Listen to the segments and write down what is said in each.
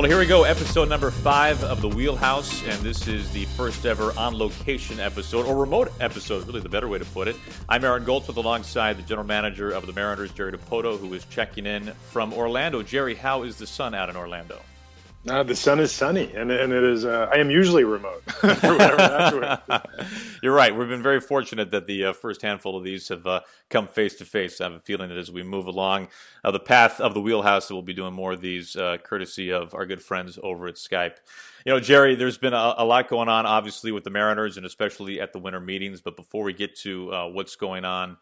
Well, here we go, episode number five of the Wheelhouse, and this is the first ever on location episode, or remote episode, really the better way to put it. I'm Aaron Goldsmith alongside the general manager of the Mariners, Jerry Dipoto, who is checking in from Orlando. Jerry, how is the sun out in Orlando? Uh, the sun is sunny, and, and it is. Uh, I am usually remote. You're right. We've been very fortunate that the uh, first handful of these have uh, come face to face. I have a feeling that as we move along uh, the path of the wheelhouse, we'll be doing more of these, uh, courtesy of our good friends over at Skype. You know, Jerry, there's been a, a, lot going on, obviously, with the Mariners, and especially at the winter meetings. But before we get to what's going on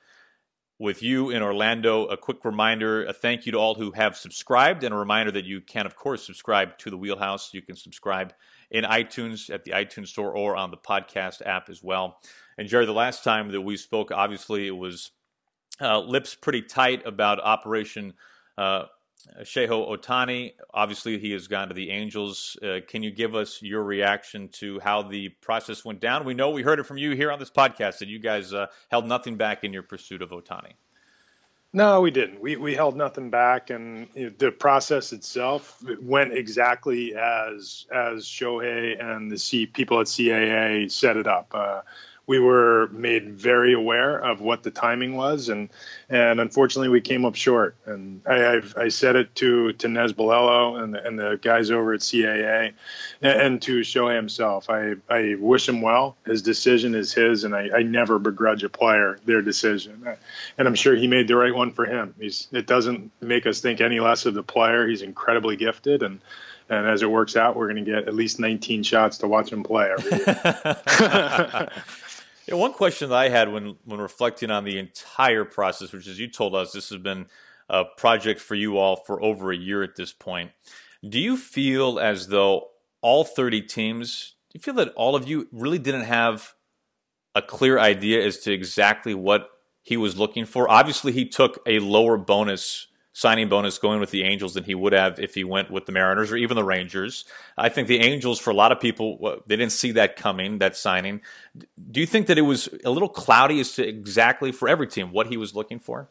with you in Orlando. A quick reminder, a thank you to all who have subscribed, and a reminder that you can, of course, subscribe to the Wheelhouse. You can subscribe in iTunes at the iTunes Store or on the podcast app as well. And Jerry, the last time that we spoke, obviously it was uh, lips pretty tight about Operation uh, Shohei Ohtani, obviously, he has gone to the Angels. Uh, can you give us your reaction to how the process went down? We know we heard it from you here on this podcast that you guys uh, held nothing back in your pursuit of Ohtani. No, we didn't. We we held nothing back, and the process itself went exactly as as Shohei and the C, people at CAA set it up. Uh, we were made very aware of what the timing was, and and unfortunately we came up short. And I I've, i said it to to Nez Balelo and the, and the guys over at CAA, and, and, to Shohei himself. I I wish him well. His decision is his, and I, I never begrudge a player their decision. And I'm sure he made the right one for him. He's it doesn't make us think any less of the player. He's incredibly gifted and and as it works out, we're going to get at least 19 shots to watch him play every year. Yeah, one question that I had when when reflecting on the entire process, which is you told us this has been a project for you all for over a year at this point. Do you feel as though all 30 teams, do you feel that all of you really didn't have a clear idea as to exactly what he was looking for? Obviously, he took a lower bonus signing bonus going with the Angels than he would have if he went with the Mariners or even the Rangers. I think the Angels, for a lot of people, they didn't see that coming, that signing. Do you think that it was a little cloudy as to exactly for every team what he was looking for?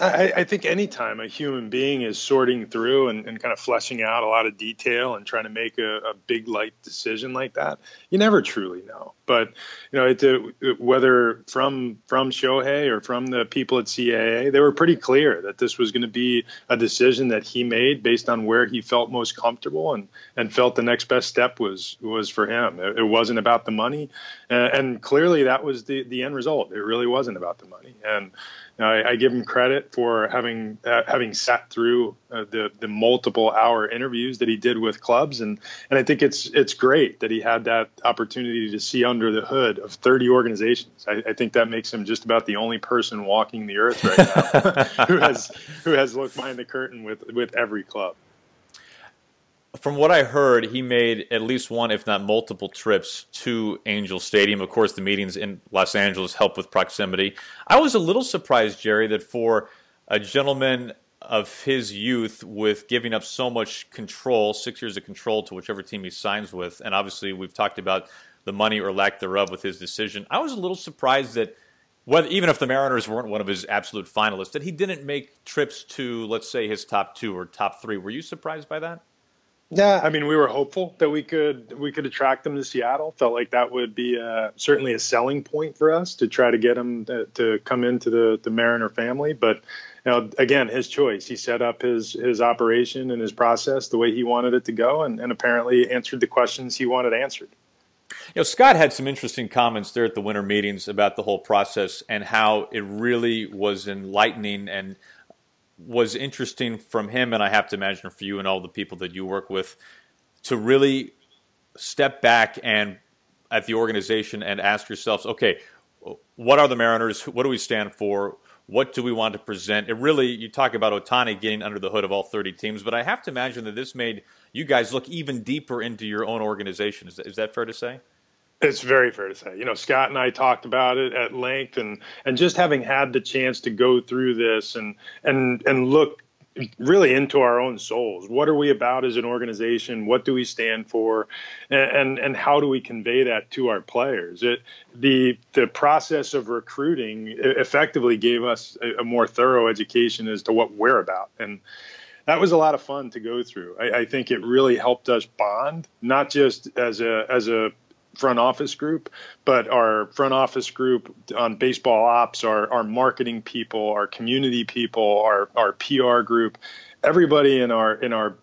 I, I, think anytime a human being is sorting through and, and, kind of fleshing out a lot of detail and trying to make a, a big light decision like that, you never truly know. But you know, it, it, whether from from Shohei or from the people at CAA, they were pretty clear that this was going to be a decision that he made based on where he felt most comfortable and and felt the next best step was was for him. It, it wasn't about the money, and, and clearly that was the the end result. It really wasn't about the money, and I, I, give him credit for having uh, having sat through uh, the the multiple hour interviews that he did with clubs, and and I think it's it's great that he had that opportunity to see under the hood of 30 organizations. I, I think that makes him just about the only person walking the earth right now who has who has looked behind the curtain with with every club from what I heard, he made at least one, if not multiple, trips to Angel Stadium. Of course, the meetings in Los Angeles help with proximity. I was a little surprised, Jerry, that for a gentleman of his youth, with giving up so much control, six years of control to whichever team he signs with, and obviously we've talked about the money or lack thereof with his decision. I was a little surprised that. Whether, even if the Mariners weren't one of his absolute finalists, that he didn't make trips to, let's say, his top two or top three. Were you surprised by that? Yeah, I mean, we were hopeful that we could we could attract them to Seattle. Felt like that would be uh, certainly a selling point for us to try to get him to, to come into the the Mariner family. But you know, again, his choice. He set up his his operation and his process the way he wanted it to go, and, and apparently answered the questions he wanted answered. You know, Scott had some interesting comments there at the winter meetings about the whole process and how it really was enlightening and was interesting from him, and I have to imagine for you and all the people that you work with, to really step back and at the organization and ask yourselves, okay, what are the Mariners? What do we stand for? What do we want to present? It really, you talk about Ohtani getting under the hood of all 30 teams, but I have to imagine that this made you guys look even deeper into your own organization. Is that, is that fair to say? It's very fair to say. You know, Scott and I talked about it at length, and and just having had the chance to go through this and and and look really into our own souls. What are we about as an organization? What do we stand for? And and, and how do we convey that to our players? It, the the process of recruiting effectively gave us a, a more thorough education as to what we're about and that was a lot of fun to go through. I, I, think it really helped us bond, not just as a as a front office group, but our front office group on baseball ops, our, our marketing people, our community people, our, our PR group, everybody in our in our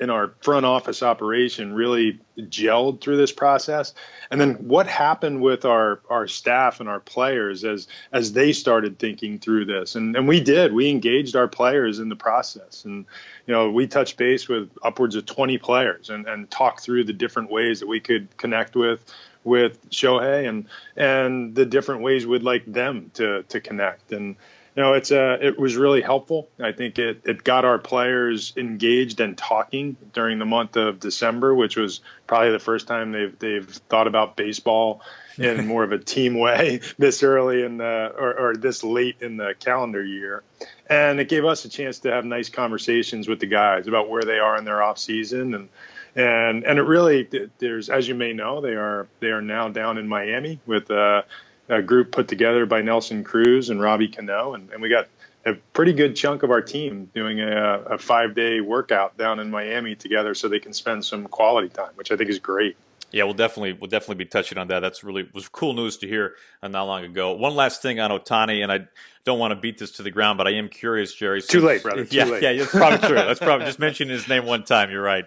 in our front office operation really gelled through this process. And then what happened with our our staff and our players as as they started thinking through this. And and we did. We engaged our players in the process. And you know, we touched base with upwards of 20 players and and talked through the different ways that we could connect with with Shohei and and the different ways we'd like them to to connect. And no, it's uh, it was really helpful. I think it, it got our players engaged and talking during the month of December, which was probably the first time they've they've thought about baseball in more of a team way this early in the or, or this late in the calendar year. And it gave us a chance to have nice conversations with the guys about where they are in their off season and and and it really there's as you may know they are they are now down in Miami with uh, a group put together by Nelson Cruz and Robbie Cano, and, and we got a pretty good chunk of our team doing a, a five day workout down in Miami together so they can spend some quality time, which I think is great. Yeah, we'll definitely we'll definitely be touching on that. That's really was cool news to hear uh, not long ago. One last thing on Ohtani, and I don't want to beat this to the ground, but I am curious, Jerry. So, Too late, brother. Too yeah, late. yeah, that's probably true. That's probably just mentioning his name one time. You're right.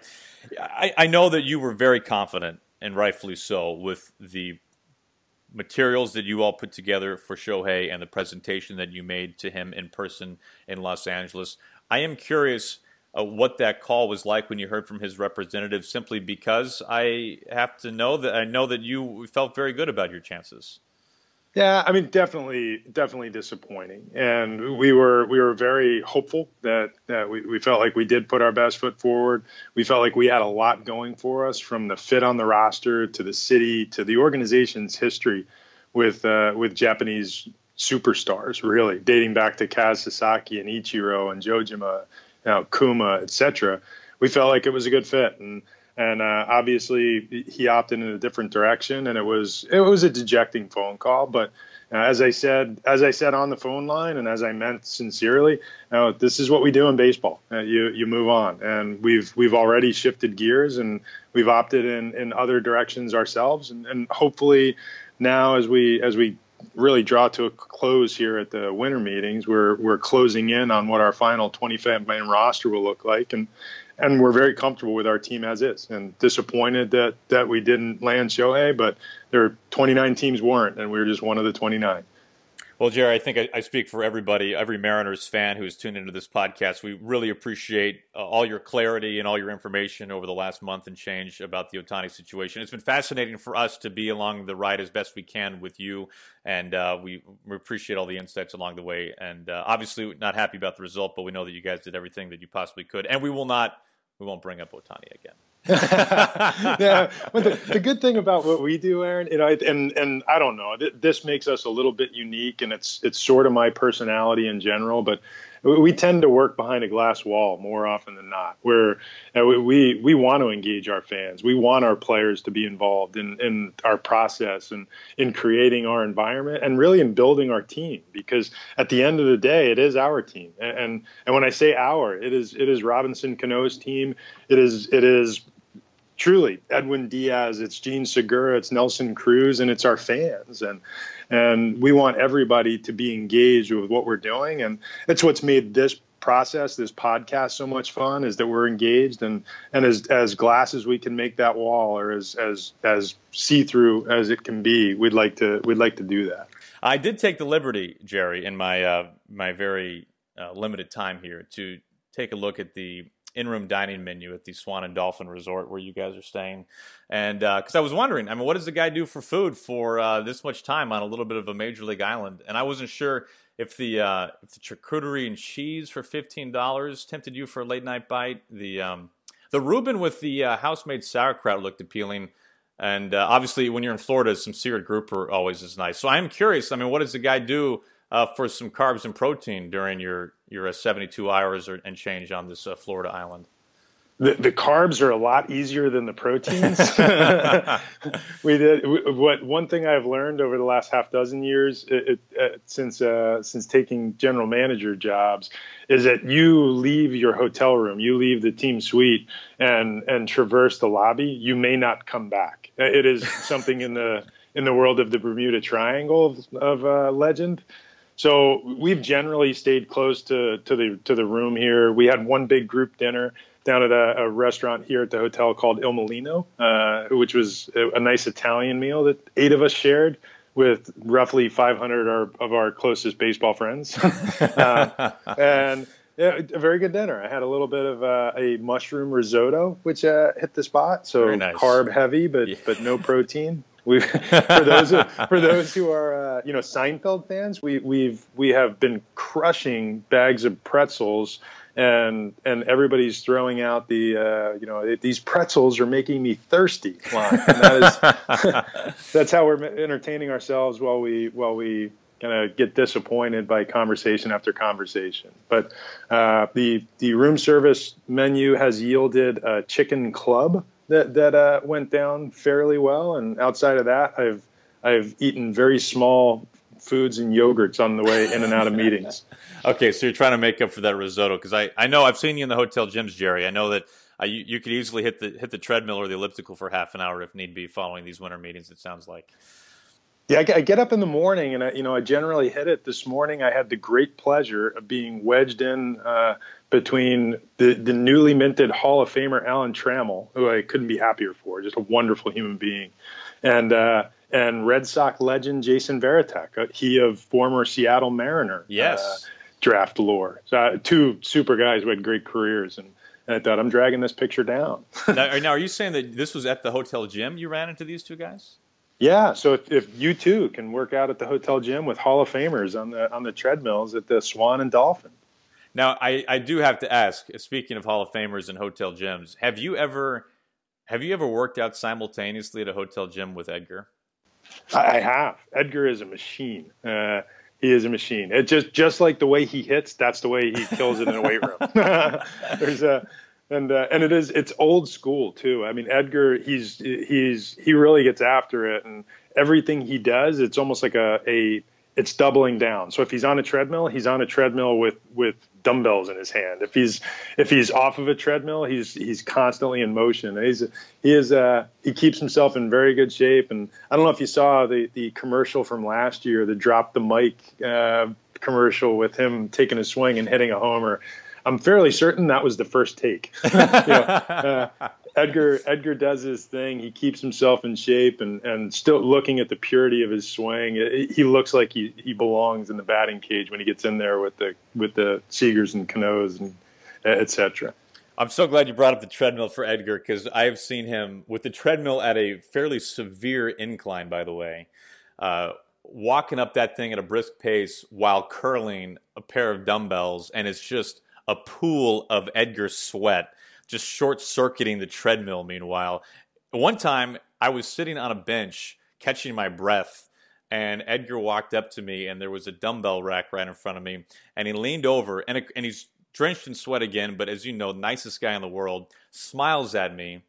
I, I know that you were very confident, and rightfully so, with the materials that you all put together for Shohei and the presentation that you made to him in person in Los Angeles. I am curious uh, what that call was like when you heard from his representative, simply because I have to know that I know that you felt very good about your chances. Yeah, I mean, definitely, definitely disappointing, and we were we were very hopeful that that we, we felt like we did put our best foot forward. We felt like we had a lot going for us, from the fit on the roster to the city to the organization's history with uh, with Japanese superstars, really dating back to Kaz Sasaki and Ichiro and Johjima, you know, Kuma, etc. We felt like it was a good fit, and and uh, obviously he opted in a different direction, and it was it was a dejecting phone call. But uh, as I said, as I said on the phone line, and as I meant sincerely, this is what we do in baseball. Uh, you you move on, and we've we've already shifted gears, and we've opted in in other directions ourselves, and, and hopefully now as we as we really draw to a close here at the winter meetings. We're we're closing in on what our final 25 man roster will look like, and and we're very comfortable with our team as is. And disappointed that that we didn't land Shohei, but there are 29 teams weren't, and we were just one of the 29. Well, Jerry, I think I, speak for everybody, every Mariners fan who's tuned into this podcast. We really appreciate uh, all your clarity and all your information over the last month and change about the Ohtani situation. It's been fascinating for us to be along the ride as best we can with you, and uh, we, we, appreciate all the insights along the way. And uh, obviously, not happy about the result, but we know that you guys did everything that you possibly could, and we will not we won't bring up Ohtani again. yeah, but the, the, good thing about what we do, Aaron, you know, and and I don't know, this makes us a little bit unique, and it's it's sort of my personality in general. But we tend to work behind a glass wall more often than not. Where uh, we we want to engage our fans, we want our players to be involved in in our process and in creating our environment and really in building our team. Because at the end of the day, it is our team, and and when I say our, it is it is Robinson Cano's team. It is it is truly Edwin Diaz, it's Jean Segura, it's Nelson Cruz, and it's our fans. And and we want everybody to be engaged with what we're doing. And it's what's made this process, this podcast, so much fun is that we're engaged and and as as glass as we can make that wall, or as as as see through as it can be, we'd like to we'd like to do that. I did take the liberty, Jerry, in my uh, my very uh, limited time here to take a look at the in-room dining menu at the Swan and Dolphin Resort where you guys are staying, and because uh, I was wondering, I mean, what does the guy do for food for uh, this much time on a little bit of a major league island? And I wasn't sure if the uh, if the charcuterie and cheese for fifteen dollars tempted you for a late night bite. The um, the Reuben with the uh, house made sauerkraut looked appealing. And uh, obviously, when you're in Florida, some seared grouper always is nice. So I'm curious. I mean, what does the guy do uh, for some carbs and protein during your your uh, 72 hours or, and change on this uh, Florida island? the, the carbs are a lot easier than the proteins. we did what one thing I've learned over the last half dozen years it, it, uh, since uh, since taking general manager jobs is that you leave your hotel room, you leave the team suite, and and traverse the lobby. You may not come back. It is something in the in the world of the Bermuda Triangle of, of uh, legend. So we've generally stayed close to, to the to the room here. We had one big group dinner down at a, a, restaurant here at the hotel called Il Mulino, uh, which was a, a, nice Italian meal that eight of us shared with roughly 500 our, of our closest baseball friends. uh, and yeah, a very good dinner. I had a little bit of uh, a mushroom risotto, which uh, hit the spot. So nice. carb heavy, but yeah. but no protein. We for those who, for those who are uh, you know Seinfeld fans, we we've we have been crushing bags of pretzels and and everybody's throwing out the uh, you know these pretzels are making me thirsty line. That is, that's how we're entertaining ourselves while we while we kind of get disappointed by conversation after conversation. But uh, the the room service menu has yielded a chicken club that that uh, went down fairly well, and outside of that, I've I've eaten very small foods and yogurts on the way in and out of meetings. okay, so you're trying to make up for that risotto because I, I know I've seen you in the hotel gyms, Jerry. I know that uh, you, you could easily hit the hit the treadmill or the elliptical for half an hour if need be following these winter meetings. It sounds like. Yeah, I get up in the morning and I, you know I generally hit it. This morning I had the great pleasure of being wedged in uh, between the, the newly minted Hall of Famer Alan Trammell, who I couldn't be happier for, just a wonderful human being, and uh, and Red Sox legend Jason Varitek, uh, he of former Seattle Mariner. Yes. Uh, draft lore. So uh, two super guys who had great careers, and, and I thought I'm dragging this picture down. now, now, are you saying that this was at the hotel gym you ran into these two guys? Yeah. So if, if you too can work out at the hotel gym with Hall of Famers on the on the treadmills at the Swan and Dolphin. Now, I, I do have to ask. Speaking of Hall of Famers and hotel gyms, have you ever have you ever worked out simultaneously at a hotel gym with Edgar? I have. Edgar is a machine. Uh, he is a machine. It just just like the way he hits, that's the way he kills it in a weight room. There's a and uh, and it is it's old school too. I mean, Edgar, he's he's he really gets after it, and everything he does, it's almost like a a it's doubling down. So if he's on a treadmill, he's on a treadmill with with dumbbells in his hand. If he's if he's off of a treadmill, he's he's constantly in motion. He's he is uh, he keeps himself in very good shape. And I don't know if you saw the the commercial from last year, the drop the mic uh, commercial with him taking a swing and hitting a homer. I'm fairly certain that was the first take. you know, uh, Edgar Edgar does his thing. He keeps himself in shape and, and still looking at the purity of his swing. he looks like he, he belongs in the batting cage when he gets in there with the with the Seagers and Canos and etc. I'm so glad you brought up the treadmill for Edgar because I've seen him with the treadmill at a fairly severe incline. By the way, uh, walking up that thing at a brisk pace while curling a pair of dumbbells, and it's just a pool of Edgar sweat just short circuiting the treadmill. Meanwhile, one time I was sitting on a bench catching my breath, and Edgar walked up to me, and there was a dumbbell rack right in front of me, and he leaned over, and, and he's drenched in sweat again, but as you know, nicest guy in the world, smiles at me,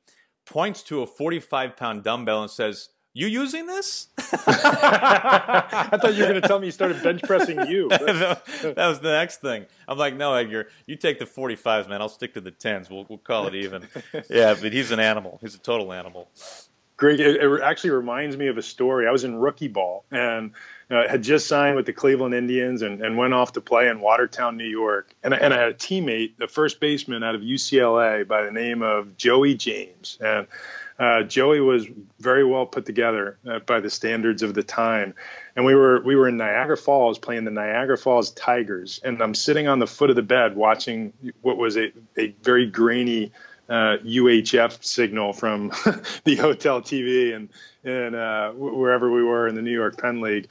points to a 45 pound dumbbell, and says, you using this? I thought you were going to tell me you started bench pressing you. that was the next thing. I'm like, no, Edgar, you take the 45s, man. I'll stick to the 10s. We'll, we'll call it even. yeah, but he's an animal. He's a total animal. Greg, it, it actually reminds me of a story. I was in rookie ball and uh, had just signed with the Cleveland Indians and, and went off to play in Watertown, New York. And, and I had a teammate, the first baseman out of UCLA by the name of Joey James. And uh, Joey was very well put together uh, by the standards of the time, and we were we were in Niagara Falls playing the Niagara Falls Tigers, and I'm sitting on the foot of the bed watching what was a, a very grainy uh, UHF signal from the hotel TV and and uh, wherever we were in the New York Penn League.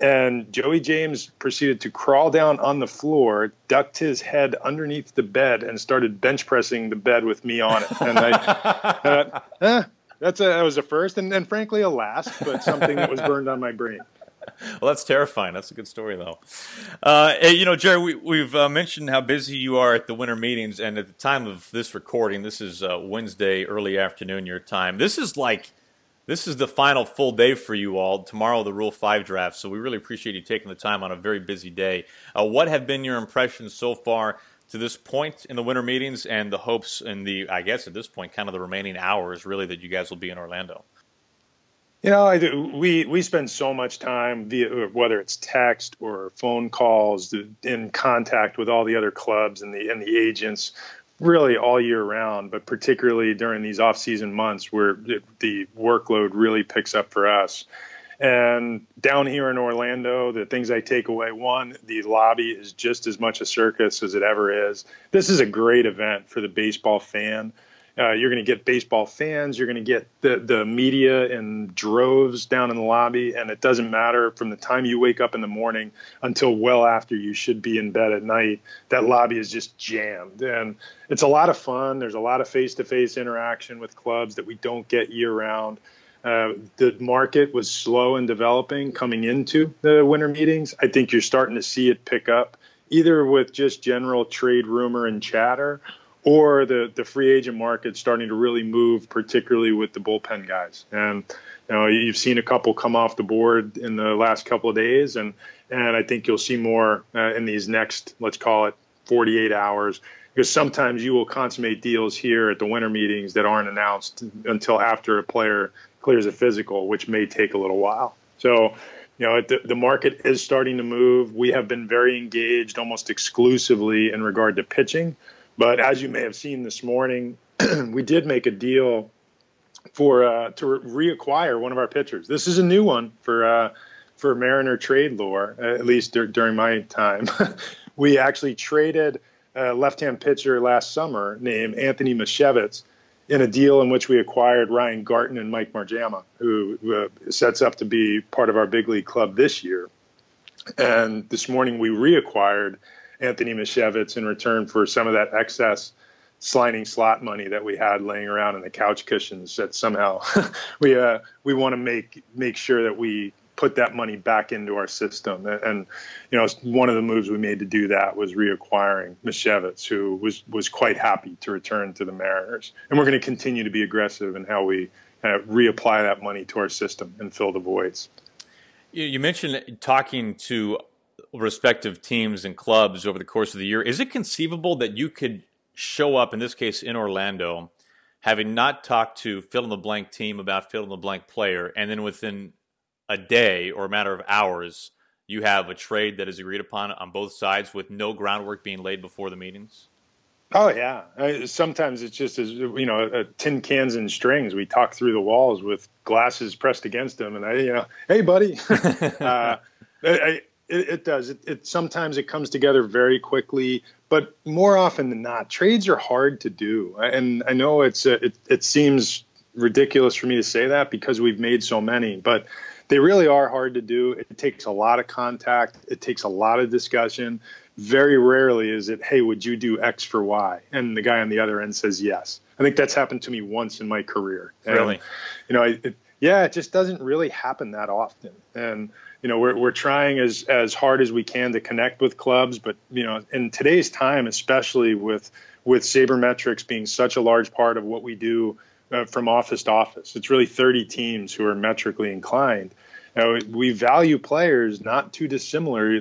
And Joey James proceeded to crawl down on the floor, ducked his head underneath the bed, and started bench pressing the bed with me on it. And I, uh, eh, that's a, that was a first, and, and frankly a last, but something that was burned on my brain. well, that's terrifying. That's a good story, though. Uh, you know, Jerry, we, have uh, mentioned how busy you are at the winter meetings, and at the time of this recording, this is uh, Wednesday, early afternoon your time. This is like this is the final full day for you all. Tomorrow, the Rule 5 draft. So we really appreciate you taking the time on a very busy day. Uh, what have been your impressions so far to this point in the winter meetings and the hopes in the, I guess at this point, kind of the remaining hours really that you guys will be in Orlando? You know, I do, we we spend so much time via uh, whether it's text or phone calls in contact with all the other clubs and the and the agents really all year round, but particularly during these off-season months where the workload really picks up for us. And down here in Orlando, the things I take away one, the lobby is just as much a circus as it ever is. This is a great event for the baseball fan. Uh, you're going to get baseball fans. You're going to get the, the media in droves down in the lobby. And it doesn't matter from the time you wake up in the morning until well after you should be in bed at night. That lobby is just jammed. And it's a lot of fun. There's a lot of face to face interaction with clubs that we don't get year round. Uh, the market was slow in developing coming into the winter meetings. I think you're starting to see it pick up, either with just general trade rumor and chatter, or the the free agent market starting to really move, particularly with the bullpen guys. And you know, you've seen a couple come off the board in the last couple of days, and and I think you'll see more uh, in these next, let's call it, 48 hours. Because sometimes you will consummate deals here at the winter meetings that aren't announced until after a player clears a physical, which may take a little while. So, you know, the, the market is starting to move. We have been very engaged almost exclusively in regard to pitching. But as you may have seen this morning, we did make a deal for uh, to re- reacquire one of our pitchers. This is a new one for uh, for Mariner trade lore, at least dur- during my time. we actually traded a left-hand pitcher last summer named Anthony Misiewicz in a deal in which we acquired Ryan Garton and Mike Marjama, who uh, sets up to be part of our big league club this year. And this morning we reacquired Anthony Misiewicz in return for some of that excess sliding slot money that we had laying around in the couch cushions that somehow we uh, we want to make make sure that we put that money back into our system and, you know one of the moves we made to do that was reacquiring Misiewicz who was was quite happy to return to the Mariners and we're going to continue to be aggressive in how we kind of reapply that money to our system and fill the voids. You mentioned talking to respective teams and clubs over the course of the year. Is it conceivable that you could show up, in this case in Orlando, having not talked to fill in the blank team about fill in the blank player, and then within a day or a matter of hours, you have a trade that is agreed upon on both sides with no groundwork being laid before the meetings? Oh yeah. Sometimes it's just as you know, uh, tin cans and strings. We talk through the walls with glasses pressed against them, and I, you know, hey buddy. uh, I, it, it does. It, it, sometimes it comes together very quickly, but more often than not, trades are hard to do. And I know it's uh, it, it seems ridiculous for me to say that because we've made so many, but they really are hard to do. It takes a lot of contact. It takes a lot of discussion. Very rarely is it, hey, would you do X for Y? And the guy on the other end says yes. I think that's happened to me once in my career. Really? You know, it, yeah, it just doesn't really happen that often. And you know, we're we're trying as as hard as we can to connect with clubs, but you know, in today's time, especially with with sabermetrics being such a large part of what we do uh, from office to office, it's really 30 teams who are metrically inclined. You know, we value players not too dissimilar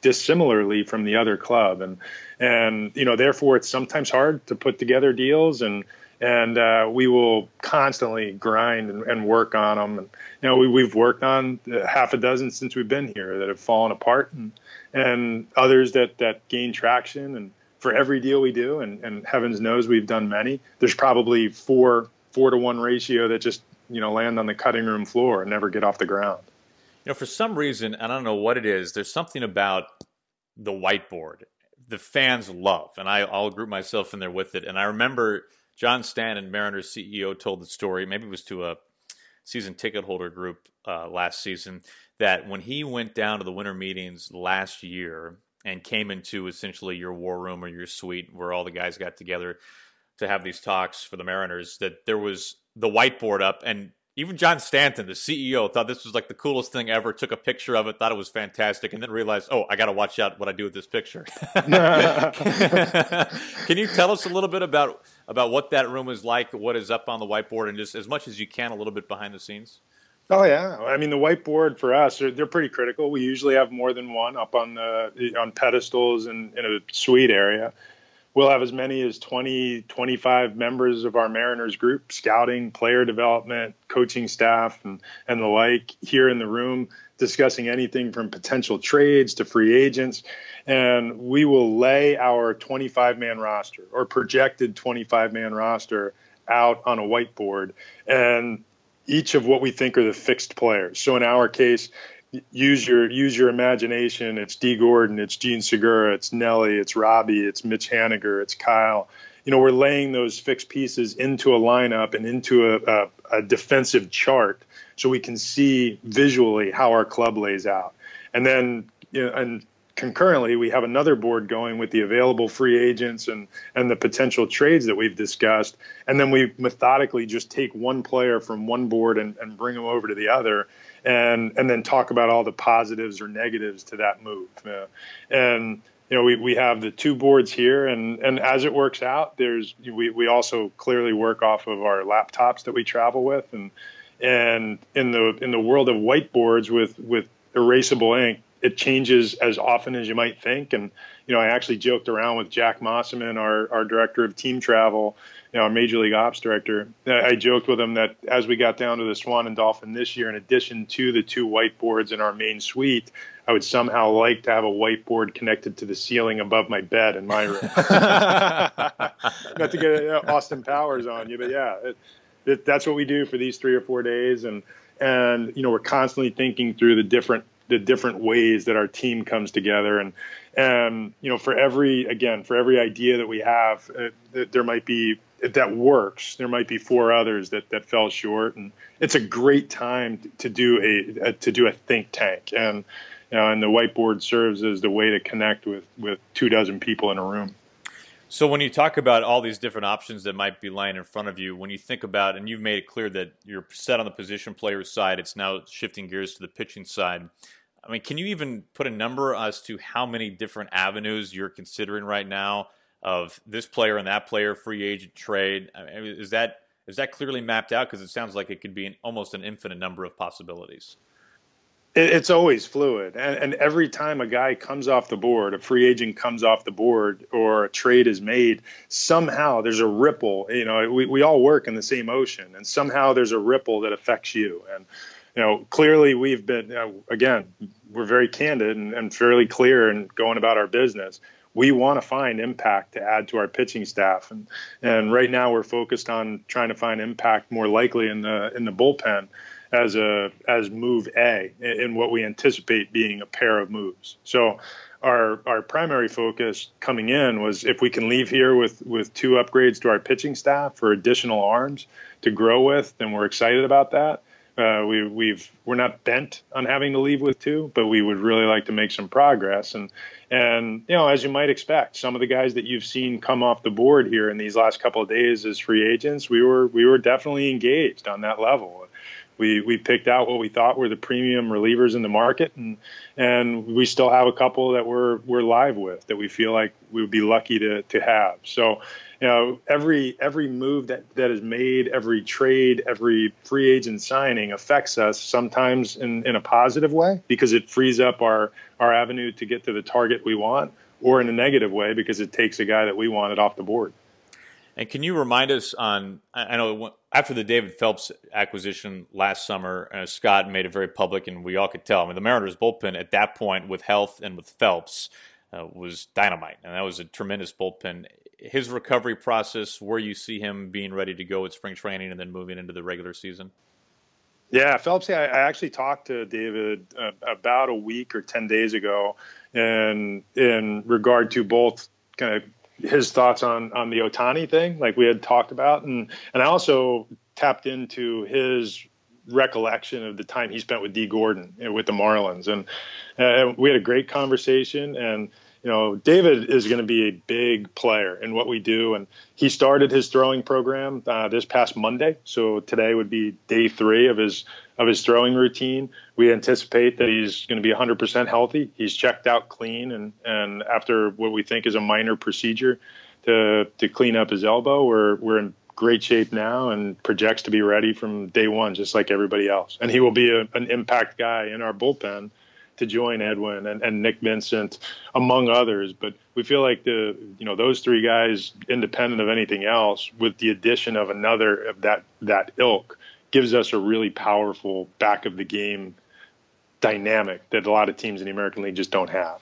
dissimilarly from the other club, and and you know, therefore, it's sometimes hard to put together deals and and uh, we will constantly grind and, and, work on them. And you know, we, have worked on half a dozen since we've been here that have fallen apart, and and others that that gain traction. And for every deal we do, and, and heavens knows we've done many, there's probably four four to one ratio that just you know land on the cutting room floor and never get off the ground. You know, for some reason, I don't know what it is. There's something about the whiteboard the fans love, and I, I'll group myself in there with it. And I remember John Stanton, Mariners CEO, told the story. Maybe it was to a season ticket holder group uh, last season that when he went down to the winter meetings last year and came into essentially your war room or your suite where all the guys got together, to have these talks for the Mariners that there was the whiteboard up and even John Stanton, the CEO, thought this was like the coolest thing ever. Took a picture of it, thought it was fantastic, and then realized, oh, I got to watch out what I do with this picture. can you tell us a little bit about about what that room is like, what is up on the whiteboard, and just as much as you can, a little bit behind the scenes? Oh yeah, I mean the whiteboard for us they're, they're pretty critical. We usually have more than one up on the on pedestals and in a suite area we'll have as many as 20, 25 members of our Mariners group, scouting, player development, coaching staff, and, and the like here in the room discussing anything from potential trades to free agents. And we will lay our 25 man roster or projected 25 man roster out on a whiteboard and each of what we think are the fixed players. So in our case, use your use your imagination. It's Dee Gordon, it's Jean Segura, it's Nelly, it's Robbie, it's Mitch Haniger, it's Kyle. You know, we're laying those fixed pieces into a lineup and into a, a, a defensive chart so we can see visually how our club lays out. And then, you know, and concurrently, we have another board going with the available free agents and and the potential trades that we've discussed. And then we methodically just take one player from one board and, and bring them over to the other and and then talk about all the positives or negatives to that move. Uh, and you know, we, we have the two boards here, and, and as it works out, there's we, we also clearly work off of our laptops that we travel with, and and in the in the world of whiteboards with with erasable ink, it changes as often as you might think. And you know, I actually joked around with Jack Mossaman, our our director of team travel, you know, our major league ops director. I joked with him that as we got down to the Swan and Dolphin this year, in addition to the two whiteboards in our main suite, I would somehow like to have a whiteboard connected to the ceiling above my bed in my room. Not to get uh, Austin Powers on you, but yeah, it, it, that's what we do for these three or four days, and and you know we're constantly thinking through the different the different ways that our team comes together and and you know for every again for every idea that we have uh, there might be that works. There might be four others that, that fell short, and it's a great time to do a, a to do a think tank, and you know, and the whiteboard serves as the way to connect with with two dozen people in a room. So when you talk about all these different options that might be lying in front of you, when you think about and you've made it clear that you're set on the position player's side, it's now shifting gears to the pitching side. I mean, can you even put a number as to how many different avenues you're considering right now? of this player and that player, free agent trade? I mean, is that is that clearly mapped out? Because it sounds like it could be an, almost an infinite number of possibilities. It's always fluid, and, and every time a guy comes off the board, a free agent comes off the board, or a trade is made, somehow there's a ripple. You know, we, we all work in the same ocean, and somehow there's a ripple that affects you. And you know, clearly we've been uh, again, we're very candid and, and fairly clear in going about our business we want to find impact to add to our pitching staff. And and right now we're focused on trying to find impact more likely in the in the bullpen as a as move A in what we anticipate being a pair of moves. So our our primary focus coming in was if we can leave here with with two upgrades to our pitching staff for additional arms to grow with, then we're excited about that. Uh, we, we've we're not bent on having to leave with two, but we would really like to make some progress. And and you know, as you might expect, some of the guys that you've seen come off the board here in these last couple of days as free agents, we were we were definitely engaged on that level. We we picked out what we thought were the premium relievers in the market, and and we still have a couple that we're we're live with that we feel like we would be lucky to to have. So you know every every move that that is made every trade every free agent signing affects us sometimes in in a positive way because it frees up our our avenue to get to the target we want or in a negative way because it takes a guy that we wanted off the board and can you remind us on i know after the david phelps acquisition last summer uh, scott made it very public and we all could tell i mean the mariners bullpen at that point with health and with phelps uh, was dynamite and that was a tremendous bullpen his recovery process, where you see him being ready to go at spring training and then moving into the regular season? Yeah, Phelps. I actually talked to David uh, about a week or ten days ago, and in regard to both kind of his thoughts on on the Ohtani thing, like we had talked about, and and I also tapped into his recollection of the time he spent with Dee Gordon with the Marlins, and uh, we had a great conversation and you know, David is going to be a big player in what we do. And he started his throwing program uh, this past Monday. So today would be day three of his of his throwing routine. We anticipate that he's going to be 100% healthy. He's checked out clean, and and after what we think is a minor procedure to to clean up his elbow, we're we're in great shape now and projects to be ready from day one, just like everybody else. And he will be a, an impact guy in our bullpen to join Edwin and, and Nick Vincent, among others. But we feel like the you know those three guys, independent of anything else, with the addition of another of that that ilk, gives us a really powerful back of the game dynamic that a lot of teams in the American League just don't have.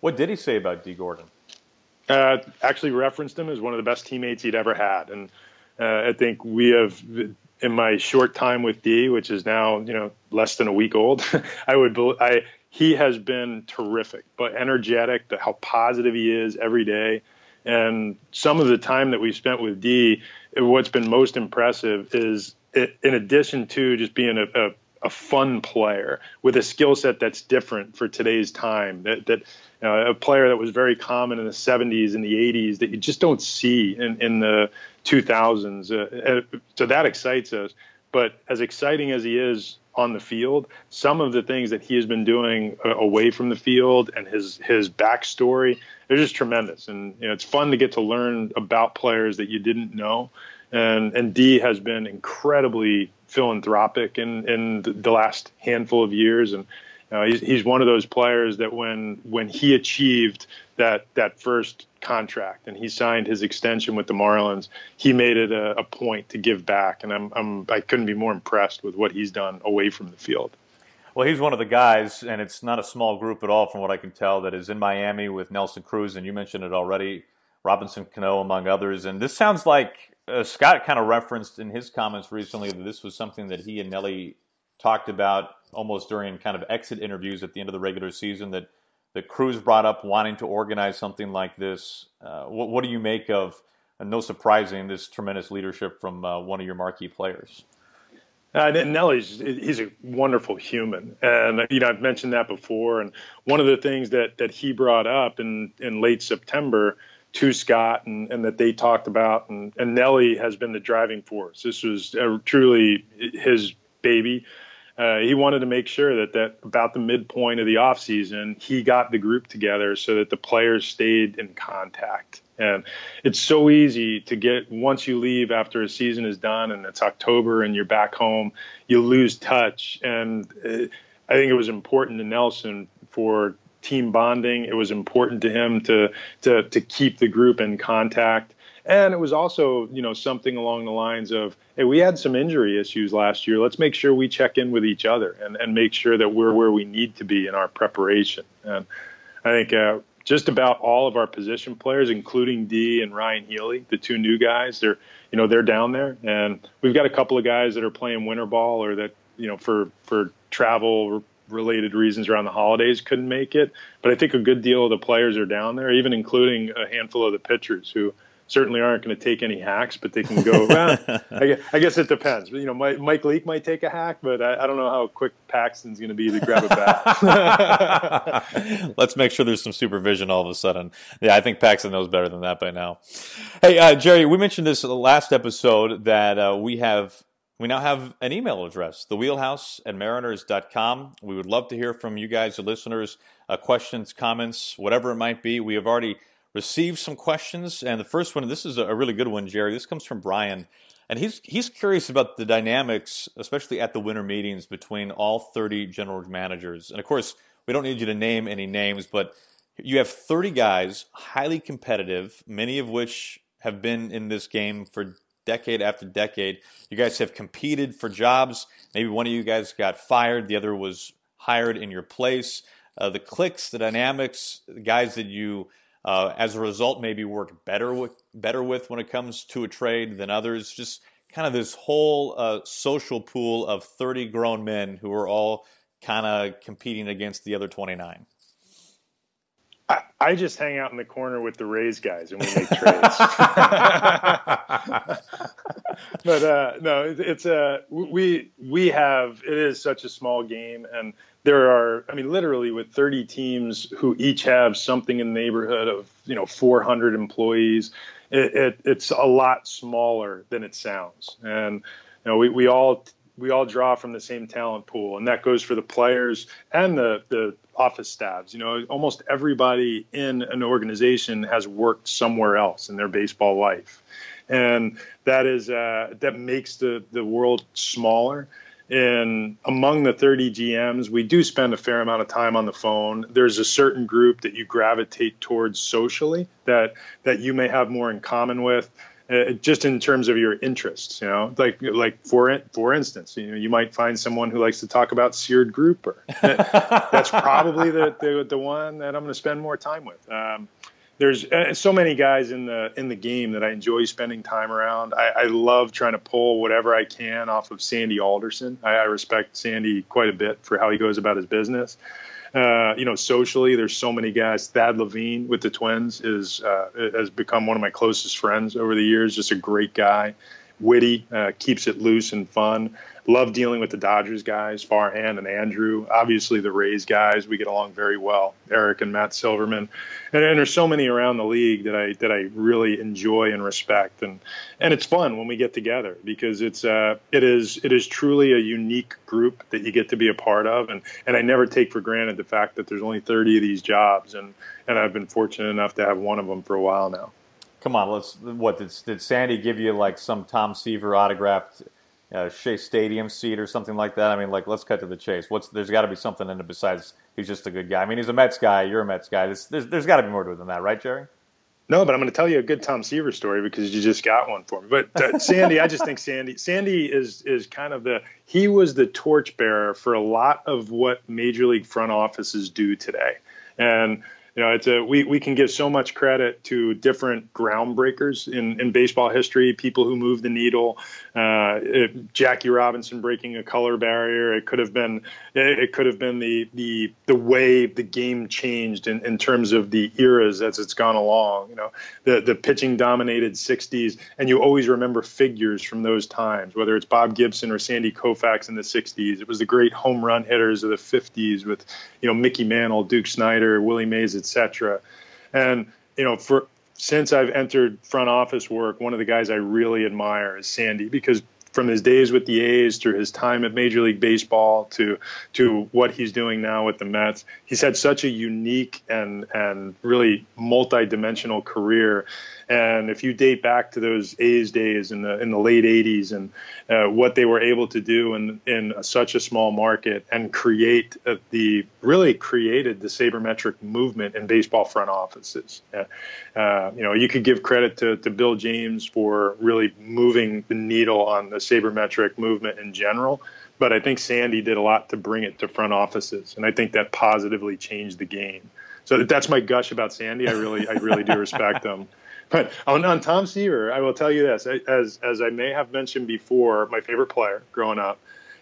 What did he say about Dee Gordon? Uh, actually referenced him as one of the best teammates he'd ever had, and uh, I think we have in my short time with Dee, which is now you know less than a week old, I would I he has been terrific, but energetic, the, how positive he is every day. And some of the time that we've spent with Dee, what's been most impressive is it, in addition to just being a, a, a fun player with a skill set that's different for today's time, that, that a player that was very common in the 70s and the 80s that you just don't see in, in the 2000s. Uh, uh, so that excites us. But as exciting as he is on the field, some of the things that he has been doing uh, away from the field and his his backstory, they're just tremendous. And you know, it's fun to get to learn about players that you didn't know. And and Dee has been incredibly philanthropic in in the last handful of years and uh, he's, he's one of those players that when when he achieved that that first contract and he signed his extension with the Marlins, he made it a, a point to give back, and I'm, I'm I couldn't be more impressed with what he's done away from the field. Well, he's one of the guys, and it's not a small group at all, from what I can tell, that is in Miami with Nelson Cruz, and you mentioned it already, Robinson Cano, among others. And this sounds like uh, Scott kind of referenced in his comments recently that this was something that he and Nelly talked about almost during kind of exit interviews at the end of the regular season that that Cruz brought up wanting to organize something like this. Uh, what, what, do you make of, and no surprising, this tremendous leadership from uh, one of your marquee players? Uh, Nelly's he's a wonderful human, and you know I've mentioned that before. And one of the things that that he brought up in in late September to Scott and, and that they talked about, and, and Nelly has been the driving force. This was truly his baby uh, he wanted to make sure that that about the midpoint of the offseason, he got the group together so that the players stayed in contact. And it's so easy to get once you leave after a season is done and it's October and you're back home, you lose touch. And uh, I think it was important to Nelson for team bonding. It was important to him to to to keep the group in contact. And it was also, you know, something along the lines of, hey, we had some injury issues last year. Let's make sure we check in with each other and, and make sure that we're where we need to be in our preparation. And I think uh, just about all of our position players, including Dee and Ryan Healy, the two new guys, they're, you know, they're down there. And we've got a couple of guys that are playing winter ball or that, you know, for, for travel related reasons around the holidays couldn't make it. But I think a good deal of the players are down there, even including a handful of the pitchers who – certainly aren't going to take any hacks, but they can go. well, I, guess, I, guess, it depends. You know, Mike, Mike Leake might take a hack, but I, I don't know how quick Paxton's going to be to grab a bat. Let's make sure there's some supervision all of a sudden. Yeah, I think Paxton knows better than that by now. Hey, uh, Jerry, we mentioned this in the last episode that uh, we have. We now have an email address, thewheelhouse at mariners.com. We would love to hear from you guys, the listeners, uh, questions, comments, whatever it might be. We have already received some questions, and the first one, this is a really good one, Jerry. This comes from Brian, and he's he's curious about the dynamics, especially at the winter meetings between all 30 general managers. And of course, we don't need you to name any names, but you have 30 guys, highly competitive, many of which have been in this game for decade after decade. You guys have competed for jobs. Maybe one of you guys got fired, the other was hired in your place. Uh, the clicks, the dynamics, the guys that you uh, as a result, maybe work better with better with when it comes to a trade than others. Just kind of this whole uh, social pool of 30 grown men who are all kind of competing against the other 29. I, I just hang out in the corner with the Rays guys and we make trades. but uh, no, it's a uh, we we have it is such a small game, and there are I mean literally with 30 teams who each have something in the neighborhood of you know 400 employees. It, it, it's a lot smaller than it sounds, and you know we we all we all draw from the same talent pool, and that goes for the players and the the office staffs. You know, almost everybody in an organization has worked somewhere else in their baseball life, and that is uh, that makes the the world smaller. And among the 30 GMs, we do spend a fair amount of time on the phone. There's a certain group that you gravitate towards socially that that you may have more in common with uh, just in terms of your interests, you know, like like for for instance, you know, you might find someone who likes to talk about seared grouper. that's probably the, the, the one that I'm going to spend more time with. Um, there's uh, so many guys in the in the game that I enjoy spending time around. I, I love trying to pull whatever I can off of Sandy Alderson. I, I respect Sandy quite a bit for how he goes about his business. Uh, you know, socially, there's so many guys. Thad Levine with the Twins is uh, has become one of my closest friends over the years. Just a great guy, witty, uh, keeps it loose and fun. Love dealing with the Dodgers guys, Farhan and Andrew. Obviously, the Rays guys, we get along very well. Eric and Matt Silverman, and, and, there's so many around the league that I that I really enjoy and respect, and and it's fun when we get together because it's uh it is it is truly a unique group that you get to be a part of, and and I never take for granted the fact that there's only 30 of these jobs, and and I've been fortunate enough to have one of them for a while now. Come on, let's. What did did Sandy give you like some Tom Seaver autographed? uh, Shea Stadium seat or something like that? I mean, like, let's cut to the chase. What's there's got to be something in it besides he's just a good guy. I mean, he's a Mets guy. You're a Mets guy. There's there's, there's got to be more to it than that, right, Jerry? No, but I'm going to tell you a good Tom Seaver story because you just got one for me. But uh, Sandy, I just think Sandy Sandy is is kind of the he was the torchbearer for a lot of what major league front offices do today, and you know, it's a we, we can give so much credit to different groundbreakers in, in baseball history, people who moved the needle. Uh, it, Jackie Robinson breaking a color barrier. It could have been it, it, could have been the the the way the game changed in, in terms of the eras as it's gone along. You know, the the pitching dominated '60s, and you always remember figures from those times, whether it's Bob Gibson or Sandy Koufax in the '60s. It was the great home run hitters of the '50s with you know Mickey Mantle, Duke Snider, Willie Mays etc. And you know, for since I've entered front office work, one of the guys I really admire is Sandy because from his days with the A's through his time at Major League Baseball to to what he's doing now with the Mets. He's had such a unique and and really multi-dimensional career. And if you date back to those A's days in the in the late '80s and uh, what they were able to do in in such a small market and create uh, the really created the sabermetric movement in baseball front offices. Uh, uh, you know, you could give credit to, to Bill James for really moving the needle on the sabermetric movement in general. But I think Sandy did a lot to bring it to front offices, and I think that positively changed the game. So that's my gush about Sandy. I really, I really do respect him. But on, on Tom Seaver, I will tell you this: as as I may have mentioned before, my favorite player growing up,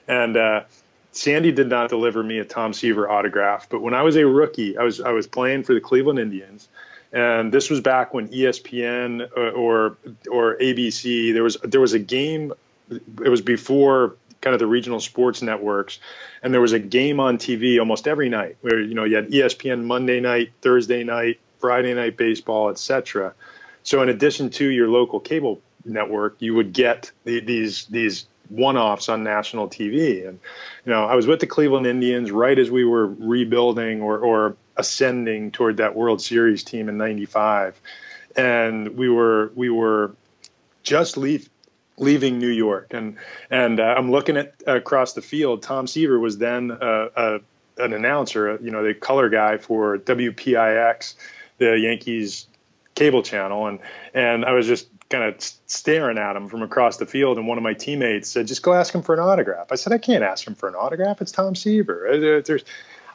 and uh, Sandy did not deliver me a Tom Seaver autograph. But when I was a rookie, I was I was playing for the Cleveland Indians, and this was back when ESPN or or, or ABC there was there was a game. It was before kind of the regional sports networks, and there was a game on TV almost every night where you know you had ESPN Monday night, Thursday night, Friday night baseball, etc. So in addition to your local cable network, you would get the, these these one-offs on national TV. And you know, I was with the Cleveland Indians right as we were rebuilding or, or ascending toward that World Series team in '95, and we were we were just leave, leaving New York, and and uh, I'm looking at across the field. Tom Seaver was then uh, uh, an announcer, you know, the color guy for WPIX, the Yankees cable channel, and and I was just kind of staring at him from across the field, and one of my teammates said, "Just go ask him for an autograph." I said, "I can't ask him for an autograph. It's Tom Seaver. Uh, there's,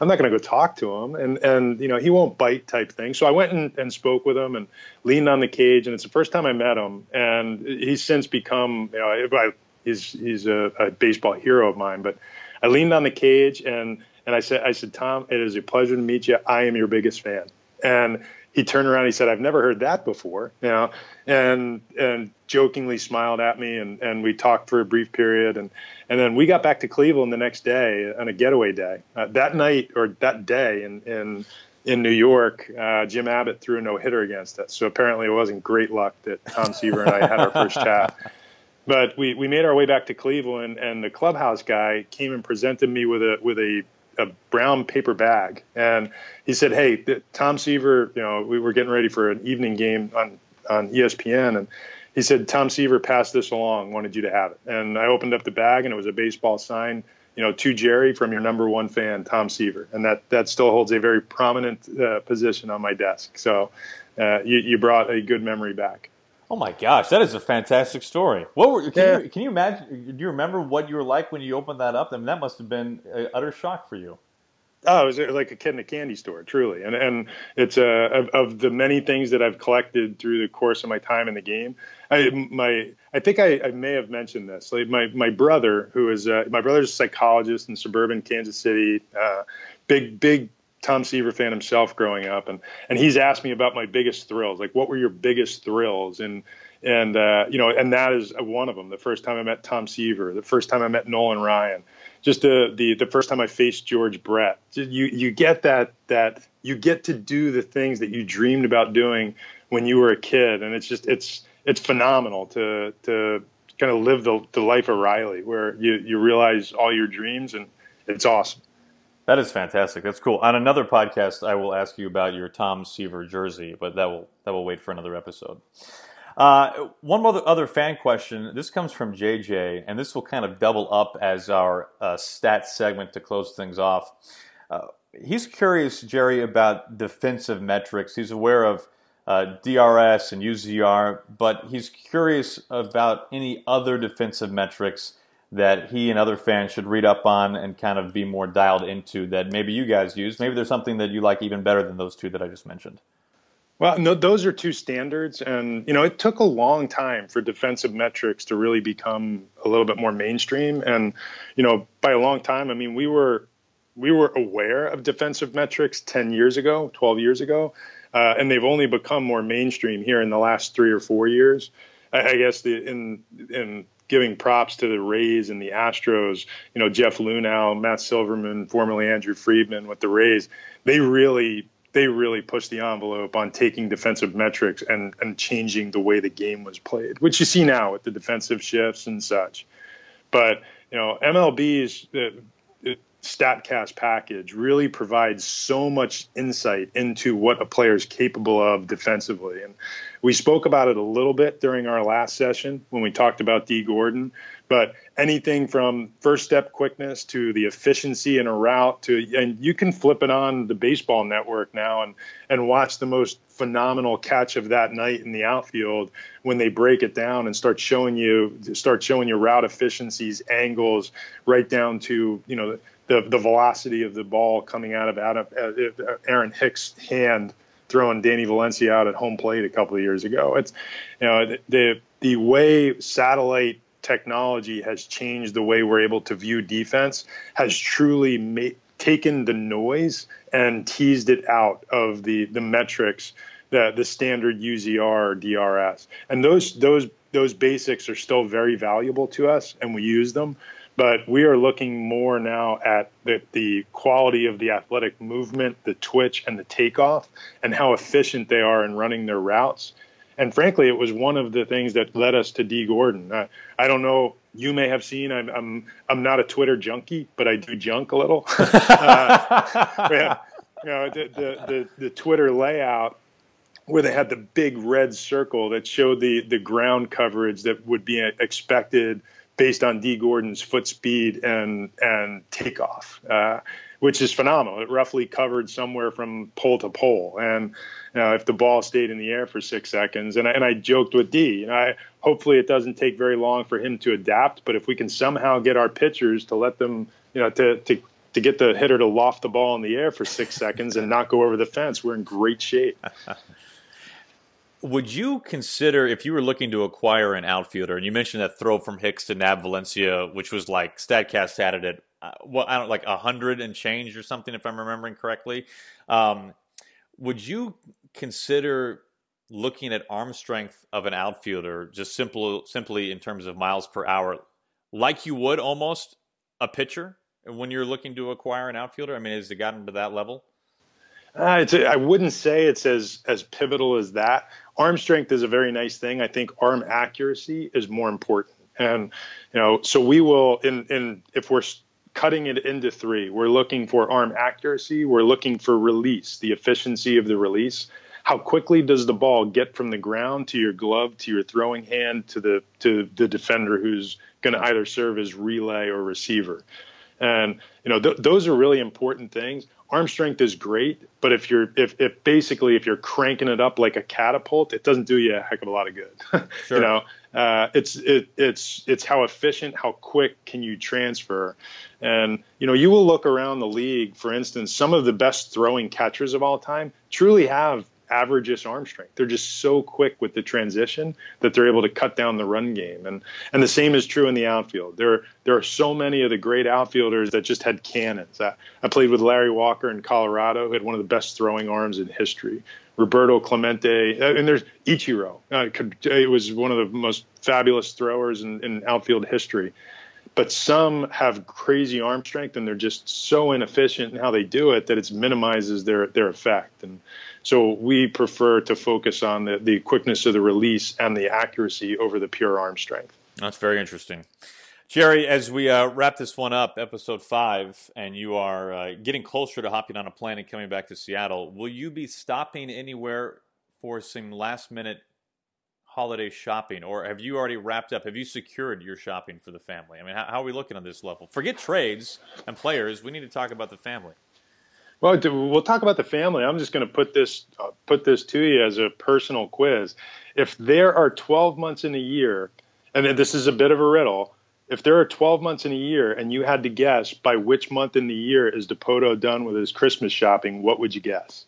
I'm not going to go talk to him, and and you know he won't bite type thing." So I went and, and spoke with him and leaned on the cage, and it's the first time I met him, and he's since become, you know, he's he's a, a baseball hero of mine. But I leaned on the cage and and I said, I said, Tom, it is a pleasure to meet you. I am your biggest fan And he turned around. He said, "I've never heard that before," you know, and and jokingly smiled at me, and and we talked for a brief period, and and then we got back to Cleveland the next day on a getaway day. Uh, that night or that day in in in New York, uh, Jim Abbott threw a no hitter against us. So apparently, it wasn't great luck that Tom Seaver and I had our first chat. But we, we made our way back to Cleveland, and the clubhouse guy came and presented me with a with a a brown paper bag, and he said, "Hey, Tom Seaver, you know, we were getting ready for an evening game on on ESPN, and he said Tom Seaver passed this along, wanted you to have it." And I opened up the bag, and it was a baseball sign, you know, to Jerry from your number one fan, Tom Seaver, and that that still holds a very prominent uh, position on my desk. So, uh, you, you brought a good memory back. Oh my gosh, that is a fantastic story. What were, can, yeah. you, can you imagine? Do you remember what you were like when you opened that up? I mean, that must have been an utter shock for you. Oh, it was like a kid in a candy store, truly. And and it's uh, of, of the many things that I've collected through the course of my time in the game. I my I think I, I may have mentioned this. Like my my brother, who is uh, my brother's a psychologist in suburban Kansas City, uh, big big Tom Seaver fan himself growing up, and and he's asked me about my biggest thrills. Like, what were your biggest thrills? And and uh, you know, and that is one of them. The first time I met Tom Seaver, the first time I met Nolan Ryan, just the the the first time I faced George Brett. You you get that that you get to do the things that you dreamed about doing when you were a kid, and it's just it's it's phenomenal to to kind of live the, the life of Riley, where you you realize all your dreams, and it's awesome. That is fantastic. That's cool. On another podcast, I will ask you about your Tom Seaver jersey, but that will that will wait for another episode. Uh, one other other fan question. This comes from JJ, and this will kind of double up as our uh, stat segment to close things off. Uh, he's curious, Jerry, about defensive metrics. He's aware of uh, DRS and UZR, but he's curious about any other defensive metrics that he and other fans should read up on and kind of be more dialed into that maybe you guys use? Maybe there's something that you like even better than those two that I just mentioned. Well, no, those are two standards, and you know it took a long time for defensive metrics to really become a little bit more mainstream. And you know, by a long time, I mean we were we were aware of defensive metrics 10 years ago, 12 years ago, uh, and they've only become more mainstream here in the last three or four years. I, I guess the, in in giving props to the Rays and the Astros. You know, Jeff Luhnow, Matt Silverman, formerly Andrew Friedman with the Rays. They really they really pushed the envelope on taking defensive metrics and, and changing the way the game was played, which you see now with the defensive shifts and such. But you know, MLB's uh, StatCast package really provides so much insight into what a player is capable of defensively. And we spoke about it a little bit during our last session when we talked about Dee Gordon, but anything from first step quickness to the efficiency in a route to, and you can flip it on the baseball network now and, and watch the most phenomenal catch of that night in the outfield when they break it down and start showing you, start showing you route efficiencies, angles, right down to, you know, the, the velocity of the ball coming out of Adam, uh, Aaron Hicks' hand throwing Danny Valencia out at home plate a couple of years ago. It's you know the the way satellite technology has changed the way we're able to view defense has truly made, taken the noise and teased it out of the the metrics the the standard UZR DRS and those those those basics are still very valuable to us and we use them but we are looking more now at the, the quality of the athletic movement, the twitch, and the takeoff, and how efficient they are in running their routes. And frankly, it was one of the things that led us to Dee Gordon. Uh, I don't know. You may have seen. I'm I'm I'm not a Twitter junkie, but I do junk a little. uh, yeah, you know the, the the the Twitter layout where they had the big red circle that showed the the ground coverage that would be expected based on Dee Gordon's foot speed and and takeoff, uh, which is phenomenal. It roughly covered somewhere from pole to pole, and you know, if the ball stayed in the air for six seconds, and I, and I joked with D, you know, I, hopefully it doesn't take very long for him to adapt, but if we can somehow get our pitchers to let them, you know, to to to get the hitter to loft the ball in the air for six seconds and not go over the fence, we're in great shape. Would you consider if you were looking to acquire an outfielder, and you mentioned that throw from Hicks to Nab Valencia, which was like Statcast had it at uh, well, I don't like a hundred and change or something, if I'm remembering correctly. Um, would you consider looking at arm strength of an outfielder just simple, simply in terms of miles per hour, like you would almost a pitcher when you're looking to acquire an outfielder? I mean, has it gotten to that level? Uh, I wouldn't say it's as as pivotal as that. Arm strength is a very nice thing. I think arm accuracy is more important. And you know, so we will in in if we're cutting it into three, we're looking for arm accuracy, we're looking for release, the efficiency of the release. How quickly does the ball get from the ground to your glove to your throwing hand to the to the defender who's going to either serve as relay or receiver? And you know, th- those are really important things arm strength is great, but if you're if, if basically if you're cranking it up like a catapult, it doesn't do you a heck of a lot of good. sure. you know, uh, it's it, it's it's how efficient, how quick can you transfer, and you know you will look around the league. For instance, some of the best throwing catchers of all time truly have average arm strength. They're just so quick with the transition that they're able to cut down the run game. And and the same is true in the outfield. There there are so many of the great outfielders that just had cannons. I, I played with Larry Walker in Colorado, who had one of the best throwing arms in history. Roberto Clemente, uh, and there's Ichiro. Uh, it was one of the most fabulous throwers in, in outfield history but some have crazy arm strength and they're just so inefficient in how they do it that it minimizes their their effect and so we prefer to focus on the, the quickness of the release and the accuracy over the pure arm strength. That's very interesting. Jerry, as we uh, wrap this one up, episode five, and you are uh, getting closer to hopping on a plane and coming back to Seattle, will you be stopping anywhere for some last minute holiday shopping, or have you already wrapped up? Have you secured your shopping for the family? I mean, how, how are we looking on this level? Forget trades and players. We need to talk about the family. Well, we'll talk about the family. I'm just going to put this uh, put this to you as a personal quiz. If there are 12 months in a year, and this is a bit of a riddle, if there are 12 months in a year and you had to guess by which month in the year is Dipoto done with his Christmas shopping, what would you guess?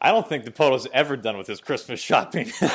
I don't think Dipoto's ever done with his Christmas shopping. yeah,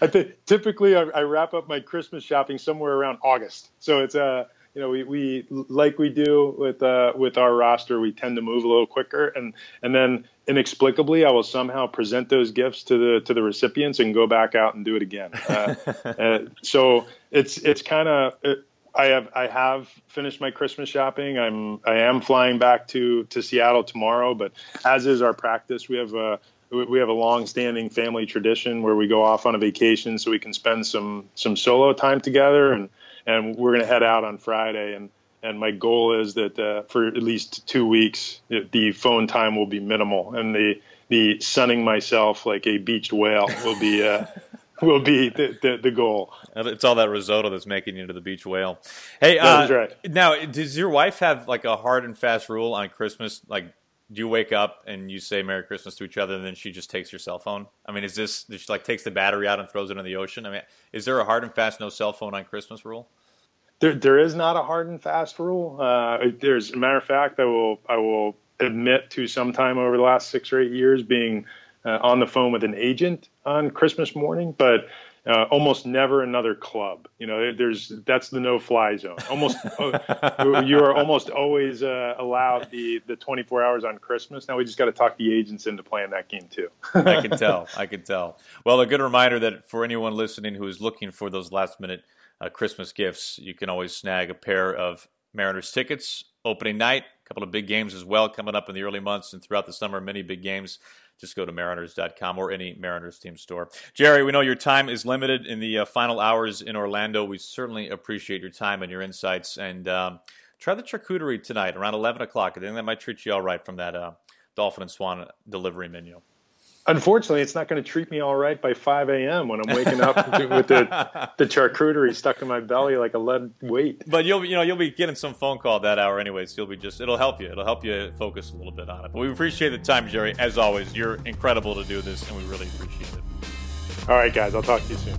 I think typically I, I, wrap up my Christmas shopping somewhere around August. So it's a uh, you know, we, we like we do with uh, with our roster, we tend to move a little quicker, and and then inexplicably, I will somehow present those gifts to the to the recipients and go back out and do it again. Uh, uh, so it's it's kind of. It, I have I have finished my Christmas shopping. I'm I am flying back to to Seattle tomorrow, but as is our practice, we have a we have a long-standing family tradition where we go off on a vacation so we can spend some some solo time together and and we're going to head out on Friday. And and my goal is that uh, for at least two weeks, the phone time will be minimal, and the the sunning myself like a beached whale will be. Uh, will be the, the, the, goal. It's all that risotto that's making you into the beach whale. Hey, uh, right. now does your wife have like a hard and fast rule on Christmas? Like, do you wake up and you say Merry Christmas to each other, and then she just takes your cell phone? I mean, is this she like takes the battery out and throws it in the ocean? I mean, is there a hard and fast no cell phone on Christmas rule? There, there is not a hard and fast rule. Uh, there's a matter of fact, I will, I will admit to sometime over the last six or eight years being uh, on the phone with an agent on Christmas morning, but uh, almost never another club. You know, there's that's the no-fly zone. Almost, uh, you are almost always uh, allowed the the 24 hours on Christmas. Now we just got to talk the agents into playing that game too. I can tell. I can tell. Well, a good reminder that for anyone listening who is looking for those last-minute uh, Christmas gifts, you can always snag a pair of Mariners tickets. Opening night, couple of big games as well coming up in the early months and throughout the summer, many big games. Just go to mariners.com or any Mariners team store. Jerry, we know your time is limited in the uh, final hours in Orlando. We certainly appreciate your time and your insights. And um, try the charcuterie tonight around 11 o'clock. I think that might treat you all right from that uh, Dolphin and Swan delivery menu. Unfortunately, it's not going to treat me all right by 5 a.m. when I'm waking up with the the charcuterie stuck in my belly like a lead weight. But you'll you know you'll be getting some phone call that hour anyways. So you'll be just it'll help you. It'll help you focus a little bit on it. But we appreciate the time, Jerry. As always, you're incredible to do this, and we really appreciate it. All right, guys. I'll talk to you soon.